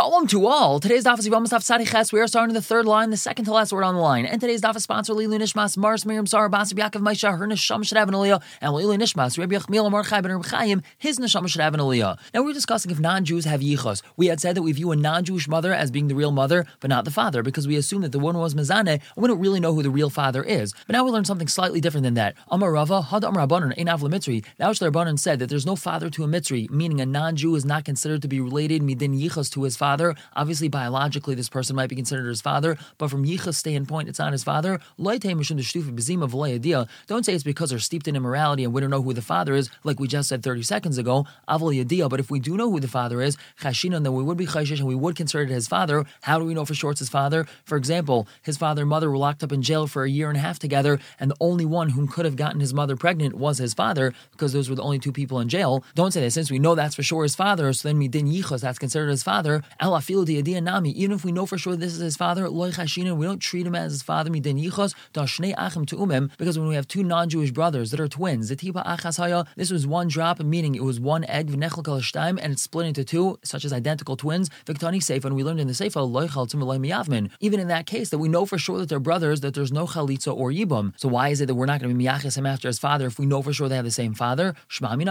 Shalom to all. Today's daf is Yivam Staf Sadi Ches. We are starting the third line, the second to last word on the line. And today's daf is sponsored Lilu Nishmas, Mars, Miriam, Sarah, Basib, Yaakov, Maisha, her Neshama should have an Aliyah, and Lilu Nishmas, Rabbi Yachmiel, Mordechai, Ben Chaim, his Neshama should have an Aliyah. Now we're discussing if non-Jews have yichos. We had said that we view a non-Jewish mother as being the real mother, but not the father, because we assume that the one was Mezane, and we don't really know who the real father is. But now we learn something slightly different than that. Amar Rava, Had Amar Rabbanon, Ein Av Mitzri. Now Rabbanon said that there's no father to a Mitzri, meaning a non-Jew is not considered to be related midin yichos to his father. Obviously, obviously biologically this person might be considered his father, but from Yicha's standpoint, it's not his father. Don't say it's because they're steeped in immorality and we don't know who the father is, like we just said 30 seconds ago. But if we do know who the father is, then we would be chayshish and we would consider it his father. How do we know for sure it's his father? For example, his father and mother were locked up in jail for a year and a half together, and the only one whom could have gotten his mother pregnant was his father, because those were the only two people in jail. Don't say that since we know that's for sure his father, so then we didn't yichos, that's considered his father. Even if we know for sure this is his father, Loy we don't treat him as his father, because when we have two non Jewish brothers that are twins, this was one drop, meaning it was one egg, Vnechel Kalashtaim, and it's split into two, such as identical twins. And we learned in the Seifa, Loy Chaltum Miyavmin. Even in that case, that we know for sure that they're brothers, that there's no Chalitza or Yibum. So why is it that we're not going to be Miyachis him after his father if we know for sure they have the same father? We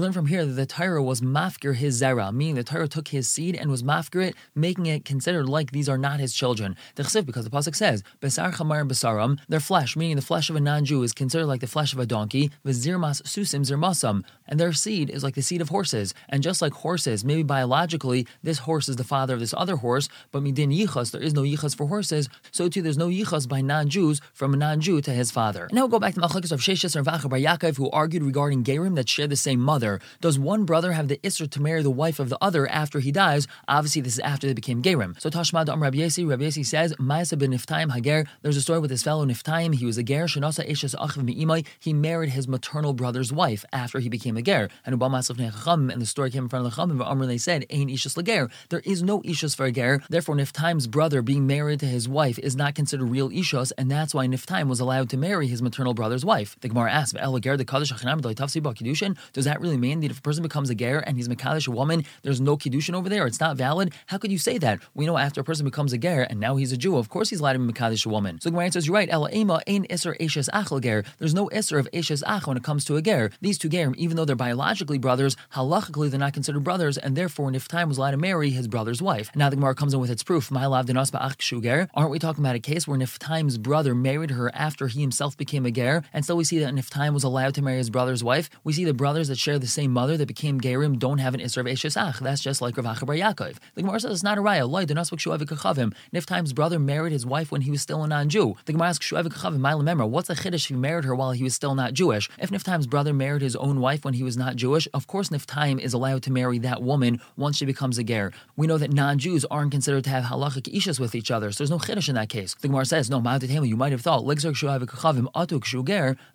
learn from here that the Torah was Mafkir his Zera, meaning the Torah took his seed and was Mafkir making it considered like these are not his children. The chsiv, because the pasuk says, "Besar chamar besaram," their flesh, meaning the flesh of a non-Jew, is considered like the flesh of a donkey. V'zirmas susim zirmasam, and their seed is like the seed of horses. And just like horses, maybe biologically, this horse is the father of this other horse, but midin yichas, there is no yichas for horses. So too, there's no yichas by non-Jews from a non-Jew to his father. And now we'll go back to machlekes of Sheshes and Vacha Bar Yaakov, who argued regarding gerim that share the same mother. Does one brother have the isser to marry the wife of the other after he dies? Obviously, this is after they became Gerim. So Tashmad Am Rabbi Yosi, Rabbi Yosi says, Ma'asa ben Niftaim Hager, there's a story with his fellow Niftaim, he was a Ger, Shanasa Eshes Achiv Mi'imai, he married his maternal brother's wife after he became a Ger. And Ubama and the story came in front of the Chacham, and they said, Ain Ishas Lager, there is no Ishas for a Ger, therefore Niftaim's brother being married to his wife is not considered real Ishas, and that's why Niftaim was allowed to marry his maternal brother's wife. The Gemara asks, does that really mean that if a person becomes a Ger and he's Makadish a woman, there's no Kiddushin over there? It's not valid? How could you say that? We know after a person becomes a ger and now he's a Jew, of course he's allowed to be Makadish a woman. So the Gemara says, you're right, Ela Ema ain Isser Eshes Achel ger. There's no Isser of Eshes Ach when it comes to a ger. These two gerim, even though they're biologically brothers, halachically they're not considered brothers, and therefore Niftaim was allowed to marry his brother's wife. And Now the Gemara comes in with its proof. Aren't we talking about a case where Niftaim's brother married her after he himself became a ger? And so we see that Niftaim was allowed to marry his brother's wife. We see the brothers that share the same mother that became gerim don't have an Isser of Eshes Ach. That's just like Rav Acha Bar Yaakov. The Gemara says it's not a raya. Niftaim's brother married his wife when he was still a non-Jew. The Gemara asks Shuav what's the chiddush if he married her while he was still not Jewish? If Niftaim's brother married his own wife when he was not Jewish, of course Niftaim is allowed to marry that woman once she becomes a ger. We know that non-Jews aren't considered to have halachic ishas with each other, so there's no chiddush in that case. The Gemara says, no, you might have thought that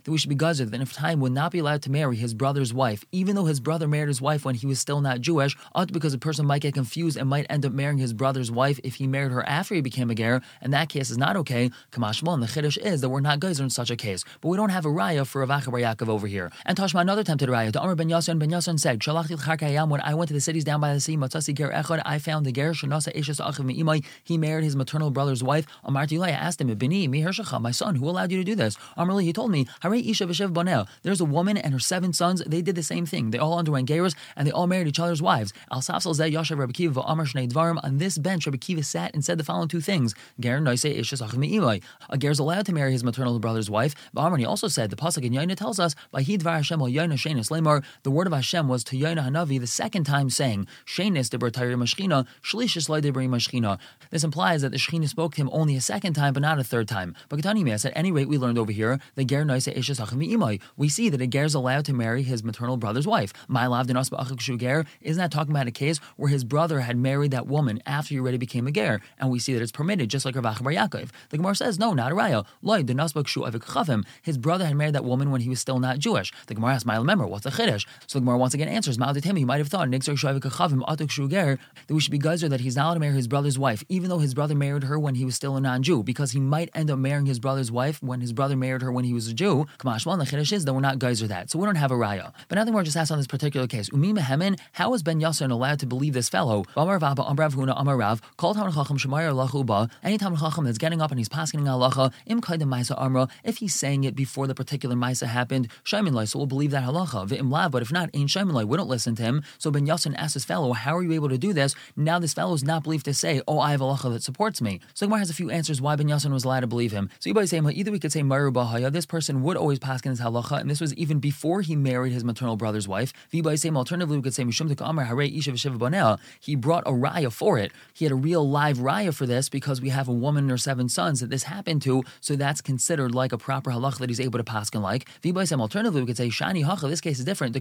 we should be gazer that Niftaim would not be allowed to marry his brother's wife, even though his brother married his wife when he was still not Jewish, because a person might get confused and might end up marrying his brother's wife if he married her after he became a ger, and that case is not okay. Kamashmal, and the chiddush is that we're not geyser in such a case. But we don't have a raya for Rav Bar Yaakov over here. And Tashma, another tempted raya. The Amr ben Yasin ben Yasin said, when I went to the cities down by the sea, Matzasi ger echad, I found the ger, Shanasa Eshes Achiv Me'imai, he married his maternal brother's wife. Amarti I asked him, Bini, mi my son, who allowed you to do this? Amarli, he told me, Hare Isha V'shev Bonel. There's a woman and her seven sons, they did the same thing. They all underwent geras, and they all married each other's wives. Al Safsal Zeh Yashav Rabbi Kiva Amar Shnei Dvarim. On this bench, Rabbi Kiva sat and said the following two things. Ger Noise Isha A ger is allowed to marry his maternal brother's wife. But he also said, the Pasuk in Yaina tells us, by Hidvar Hashem al Yaina Shenis Lemar, the word of Hashem was to Yaina Hanavi the second time saying, Shenis Debra Tayri Mashchina, Shlishis Lai Debri Mashchina. This implies that the Shechina spoke to him only a second time, but not a third time. But Ketani Mes, at any rate, we learned over here, the Ger Noise Isha We see that a ger is allowed to marry his maternal brother's wife. My lav ger isn't that talking about a case where his brother had married that woman after he already became a ger, and we see that it's permitted, just like Rav Bar Yaakov. The Gemara says, no, not a raya. Loy, the. His brother had married that woman when he was still not Jewish. The Gemara asks, remember, what's the chiddush? So the Gemara once again answers, Ma'adit you might have thought, that we should be geyser that he's not allowed to marry his brother's wife, even though his brother married her when he was still a non-Jew, because he might end up marrying his brother's wife when his brother married her when he was a Jew. Kamashmal, the chiddush is that we're not geyser that. So we don't have a raya. But nothing more just asked on this particular case. Umi Mehemin, how is Ben Yassin allowed to to believe this fellow. Anytime Chacham that's getting up and he's passing halacha, if he's saying it before the particular maisa happened, so we'll believe that halacha. But if not, we don't listen to him. So Ben Yassin asks his fellow, how are you able to do this? Now this fellow is not believed to say, oh, I have halacha that supports me. So Gemara has a few answers why Ben Yassin was allowed to believe him. So either we could say Maru Bahaya, this person would always pass in his halacha, and this was even before he married his maternal brother's wife. Alternatively, we could say He brought a raya for it. He had a real live raya for this because we have a woman and her seven sons that this happened to, so that's considered like a proper halacha that he's able to pass and like. V'ibay same alternatively, we could say Shani Hacha. This case is different.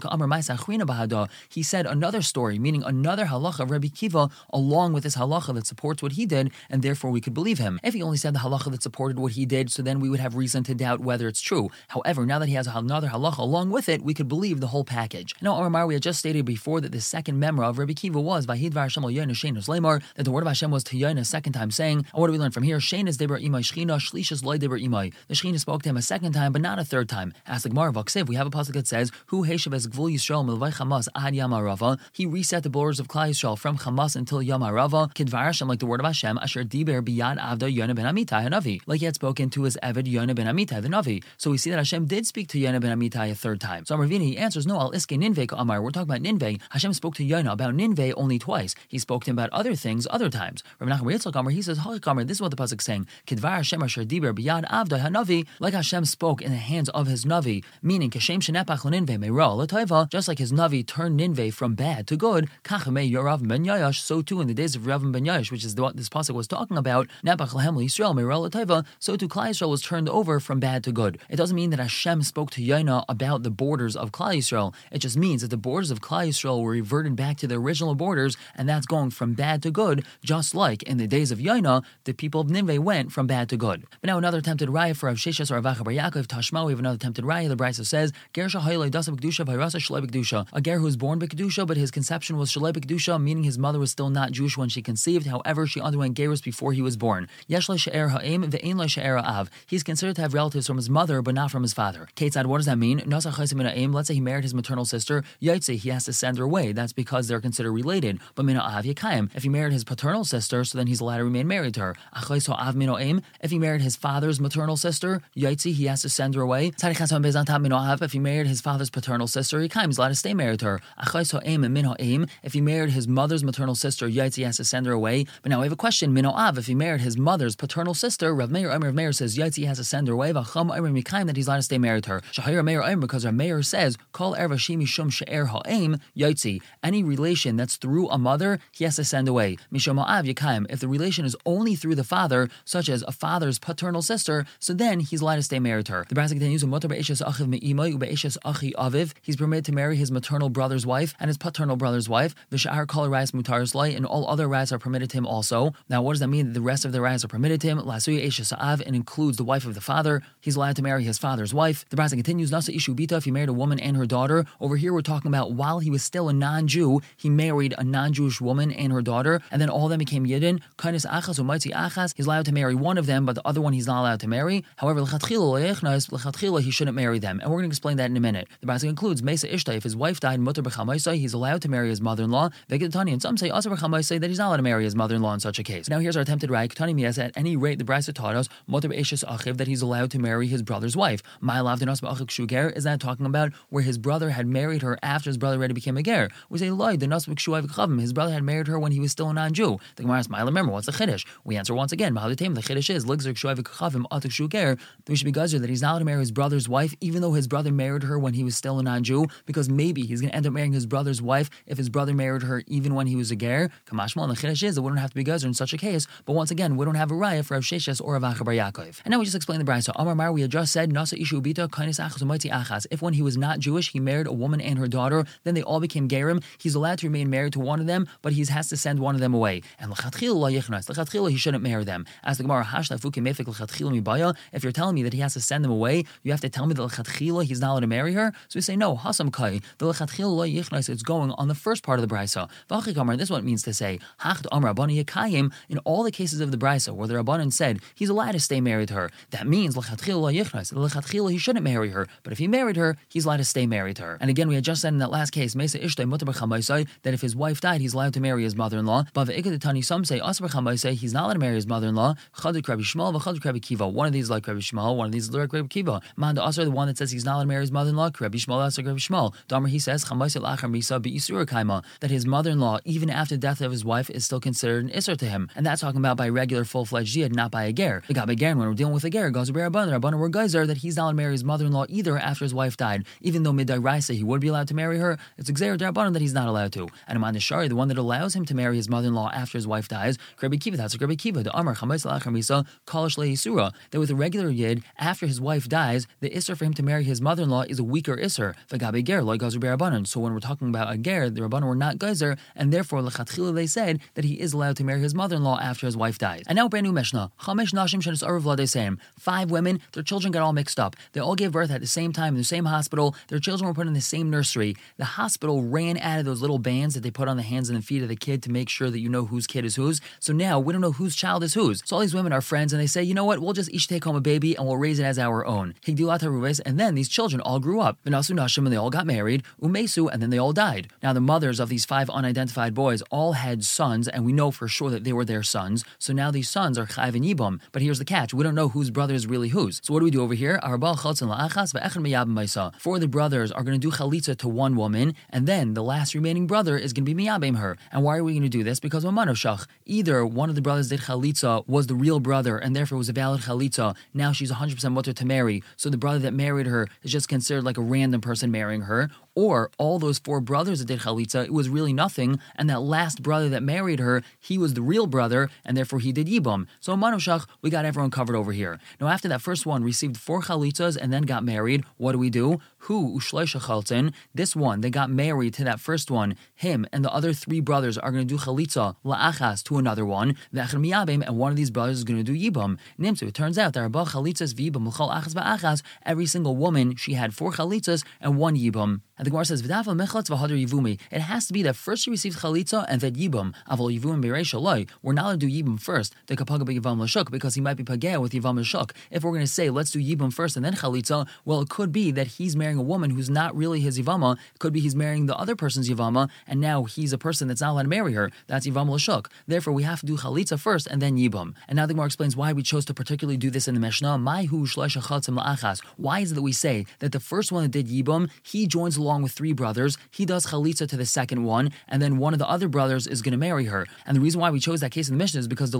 He said another story, meaning another halacha of Rabbi Kiva along with this halacha that supports what he did, and therefore we could believe him. If he only said the halacha that supported what he did, so then we would have reason to doubt whether it's true. However, now that he has another halacha along with it, we could believe the whole package. Now, Omar, we had just stated before that the second memra of Rabbi Kiva was Vahid Hashem Lemar, that the word of Hashem was to Yain a second time, saying, and what do we learn from here? Shein is Deber Imai Shchina, Shlishas Loy Deber Imai. The Shchina spoke to him a second time, but not a third time. Ask the Gemara Vaksiv, we have a pasuk that says, Who Heshav es Gvul Yisrael Milvai Chamas Ad Yamarava. He reset the borders of Klal Yisrael from Hamas until Yamarava. Kidvar Hashem, like the word of Hashem, Asher Diber Biyad Avda Yonah ben Amitai Hanavi. Like he had spoken to his Eved Yonah ben Amitai the Navi. So we see that Hashem did speak to Yonah ben Amitai a third time. So Ravina, he answers, No, Al Iske Ninve Amar. We're talking about Ninve. Hashem spoke to Yonah about Ninve only twice. He spoke to him about other things other times. Rabbi Nachman Yitzchak he says, Amar, this is what the pasuk is saying. Kidvar Hashem Asher Diber Biyad Avda Hanavi. Like Hashem spoke in the hands of his Navi, meaning Kashem Shenepach Ninve Meira just like his Navi turned Ninve from bad to good, Kachame Yorav ben Yayash, so too in the days of Rav ben Yayash, which is what this pasuk was talking about, Nepach Lahem Yisrael Meira so too Klal Yisrael was turned over from bad to good. It doesn't mean that Hashem spoke to Yaina about the borders of Klal Yisrael. It just means that the borders of Klal Yisrael were reverted back to the original borders, and that's going from bad to good, just like in the days of Yaina, the people of Nineveh went from bad to good. But now another tempted raya for Rav Sheshes or Avacha Bar Yaakov Tashma, we have another tempted raya. The Brisa says, B'Kedusha. A ger who was born B'Kedusha, but his conception was Shalei B'Kedusha, meaning his mother was still not Jewish when she conceived. However, she underwent gerus before he was born. Yesh She'er Ha'im Ve'ein She'er Av. He's considered to have relatives from his mother, but not from his father. Ketzad, what does that mean? Let's say he married his maternal sister. Yaitse, he has to send her away. That's because they're considered related. But Av Yakayim. If he married his paternal sister, so then he's allowed to remain married to her. Av If he married his father's maternal sister, Yaitse, he has to send her away. If he married his father's paternal sister, Yakayim, he's allowed to stay married to her. If he married his mother's maternal sister, Yaitse has to send her away. But now we have a question. Mino Av, if he married his mother's paternal sister, Rav Meir, Omer Rav Meir says Yaitse has to send her away. Vacham Mikaim that he's allowed to stay married to her. Shahir Meir because our mayor says Kol Erva Shimi Shum She'er Ha'im Yaitse. Any relation that's through a mother, he has to send away. If the relation is only through the father, such as a father's paternal sister, so then he's allowed to stay married to her. The Brasa continues, He's permitted to marry his maternal brother's wife and his paternal brother's wife. V'sha'ar Kol Rais Mutaris Lai, and all other rights are permitted to him also. Now, what does that mean? that The rest of the rights are permitted to him. Lasuya Eshes and includes the wife of the father. He's allowed to marry his father's wife. The Brasa continues, Nasa Ishubita, if he married a woman and her daughter. Over here, we're talking about while he was still a non Jew, he married a non Jewish woman and her daughter, and then all of them became Yidden. Kainis Achas or Maitzi Achas, he's allowed to marry one of them, but the other one he's not allowed to marry. However, he shouldn't marry them. And we're going to explain that in a minute. The Brasa includes Mesa Ishta, if his wife died, Mutter B'chamaisai, he's allowed to marry his mother in law. Vegetani, and some say Asa B'chamaisai that he's not allowed to marry his mother in law in such a case. Now, here's our attempted right. At any rate, the Brisa taught us, Achiv, that he's allowed to marry his brother's wife. Is that talking about where his brother had married her after his brother already became a ger? We say loy His brother had married her when he was still a non-Jew. The Gemara asks, remember what's the chiddush? We answer once again. The chiddush is we should be gazzer that he's not allowed to marry his brother's wife, even though his brother married her when he was still a non-Jew, because maybe he's going to end up marrying his brother's wife if his brother married her even when he was a ger. Kamashmal the chiddush is we don't have to be gazzer in such a case. But once again, we don't have a raya for Rav Sheshes or Rav Bar Yaakov. And now we just explain the brayso. Amar Mar, we had just said nasa ishu ubita kainis achas If when he was not Jewish, he married a woman and her daughter, then they all became gerim. He's allowed to remain married to one of them, but he has to send one of them away. And lechatchil la yichnas. Lechatchil he shouldn't marry them. As the Gemara. If you're telling me that he has to send them away, you have to tell me that lechatchila he's not allowed to marry her. So we say no. Hasam kai the lechatchil la yichnas. It's going on the first part of the brisa. V'achik This it means to say hacht amar abani yakayim. In all the cases of the brisa where the rabbanon said he's allowed to stay married to her, that means lechatchil la yichnas. Lechatchila he shouldn't marry her. But if he married her, he's allowed to stay married to her. And again, we had just said in that last case, Mesa Ishtay that that if his wife died, he's allowed to marry his mother-in-law. But some say say he's not allowed to marry his mother-in-law. One of these like Rabbi Yishmael, one of these like Rabbi Kiva. Manda Asar, the one that says he's not allowed to marry his mother-in-law. Rabbi Yishmael, Asar Rabbi Yishmael. Damer he says that his mother-in-law, even after the death of his wife, is still considered an isser to him, and that's talking about by regular full-fledged jihad, not by a ger. The by ger when we're dealing with a ger, to Rabban. Rabban geyser that he's not allowed to marry his mother-in-law either after his wife died, even though midday Raisa he would be allowed to marry her. It's Xer Darabban that he's not allowed to. And Amanda Shari, the one that allows him to marry his mother-in-law after his wife dies, Rabbi Kiva, that's Rabbi Kiva, the Amar Chamais Misa, Kalish Lehisura, that with a regular yid, after his wife dies, the isser for him to marry his mother-in-law is a weaker isser. Vagabe ger, like Gazer Rabbanon. So when we're talking about a ger, the Rabbanon were not geyser, and therefore lechatchila they said that he is allowed to marry his mother-in-law after his wife dies. And now brand new Mishnah. Chamesh Nashim Shenis Arav Five women, their children got all mixed up. They all gave birth at the same time in the same hospital. Their children were put in the same nursery. The hospital ran out of those little bands that they put on the hands and the feet of the kid to make sure that you know whose kid is whose. So now we don't know whose child is whose. So all these women are friends and they say, you know what, we'll just each take home a baby and we'll raise it as our own. And then these children all grew up. Vinasu Nashim and they all got married. Umesu and then they all died. Now the mothers of these five unidentified boys all had sons and we know for sure that they were their sons. So now these sons are Chayv and Yibam. But here's the catch. We don't know whose brother is really whose. So what do we do over here? Four the brothers are going to do chalitza to one woman, and then the last remaining brother is going to be miyabim her. And why are we going to do this? Because of shach. Either one of the brothers did chalitza was the real brother, and therefore was a valid chalitza. Now she's 100% mutter to marry. So the brother that married her is just considered like a random person marrying her or all those four brothers that did chalitza, it was really nothing, and that last brother that married her, he was the real brother, and therefore he did yibum. So Manoshach, we got everyone covered over here. Now after that first one received four chalitzas and then got married, what do we do? Who ushleisha? This one, they got married to that first one. Him and the other three brothers are going to do chalitza la'achas to another one. And one of these brothers is going to do yibum. Nimtzu. It turns out there are chalitzas v'yibum l'chol achas ba'achas. Every single woman she had four chalitzas and one yibum. And the Gemara says, V'dafal mechatz v'hadar yivumi. It has to be that first you receive chalitza and then yibum. Aval yivum bereisha loy. We're not allowed to do yibum first. The kapaga yivam l'shuk because he might be pagea with yivam l'shuk. If we're going to say let's do yibum first and then chalitza, well, it could be that he's marrying a woman who's not really his yivama. It could be he's marrying the other person's yivama, and now he's a person that's not allowed to marry her. That's yivam l'shuk. Therefore, we have to do chalitza first and then yibum. And now the Gemara explains why we chose to particularly do this in the Mishnah. Why is it that we say that the first one that did yibum, he joins along with three brothers? he does chalitza to the second one, and then one of the other brothers is going to marry her. And the reason why we chose that case in the mission is because the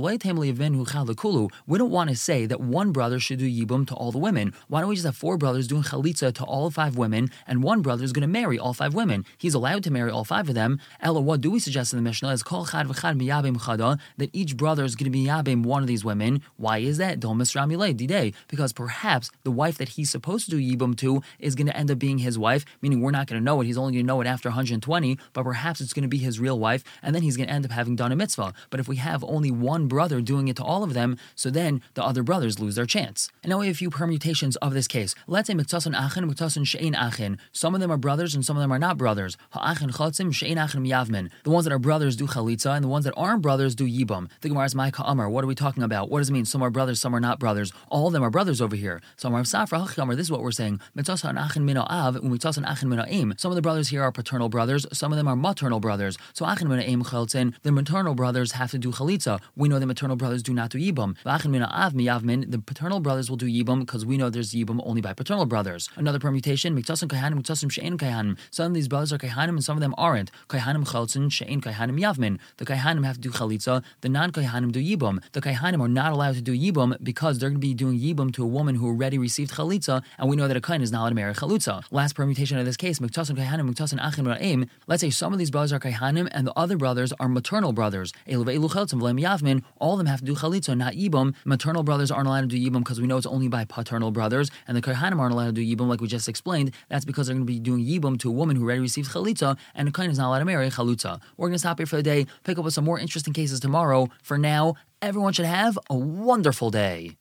we don't want to say that one brother should do yibum to all the women. Why don't we just have four brothers doing chalitza to all five women, and one brother is going to marry all five women? He's allowed to marry all five of them. Ella, what do we suggest in the Mishnah is kol chad v'chad miyabim chada, that each brother is going to be yabim one of these women. Why is that? Domus ramilei diday because perhaps the wife that he's supposed to do yibum to is going to end up being his wife, meaning we're not going to know it. He's only going to know it after 120, but perhaps it's going to be his real wife, and then he's going to end up having done a mitzvah. But if we have only one brother doing it to all of them, so then the other brothers lose their chance. And now we have a few permutations of this case. Let's say miktasan achin, miktasan she'ein achin. Some of them are brothers and some of them are not brothers. Ha'achin chotzim, she'ein achin yavmin. The ones that are brothers do chalitza, and the ones that aren't brothers do yibam. The Gemara is Ma'ika Amar. What are we talking about? What does it mean? Some are brothers, some are not brothers. All of them are brothers over here. Some are Safra This is what we're saying. Miktasan achin mino av, miktasan achin mina Some of the brothers here are paternal brothers, some of them are maternal brothers. So Achin Mina Eim Cheltzin, the maternal brothers have to do Chalitza. We know the maternal brothers do not do Yibam. Achin Mina Av Miyavmin, the paternal brothers will do Yibam because we know there's Yibam only by paternal brothers. Another permutation, Miktasim Kaihanim, Miktasim She'en Kaihanim. Some of these brothers are Kaihanim and some of them aren't. Kaihanim Cheltzin, She'en Kaihanim Yavmin. The Kaihanim have to do Chalitza, the non Kaihanim do Yibam. The Kaihanim are not allowed to do Yibam because they're going to be doing Yibam to a woman who already received Chalitza, and we know that a Kain is not allowed to marry Chalitza. Last permutation of this case, Miktasim Kaihanim, Miktasim Achin Ra'im. Let's say some of these brothers are Kaihanim and the other brothers are maternal brothers. All of them have to do Chalitza, not Yibam. Maternal brothers aren't allowed to do Yibam because we know it's only by paternal brothers, and the Kaihanim aren't allowed to do Yibam like we just explained. That's because they're going to be doing Yibam to a woman who already received Chalitza, and a Kain is not allowed to marry Chalutza. We're going to stop here for the day, pick up with some more interesting cases tomorrow. For now, everyone should have a wonderful day.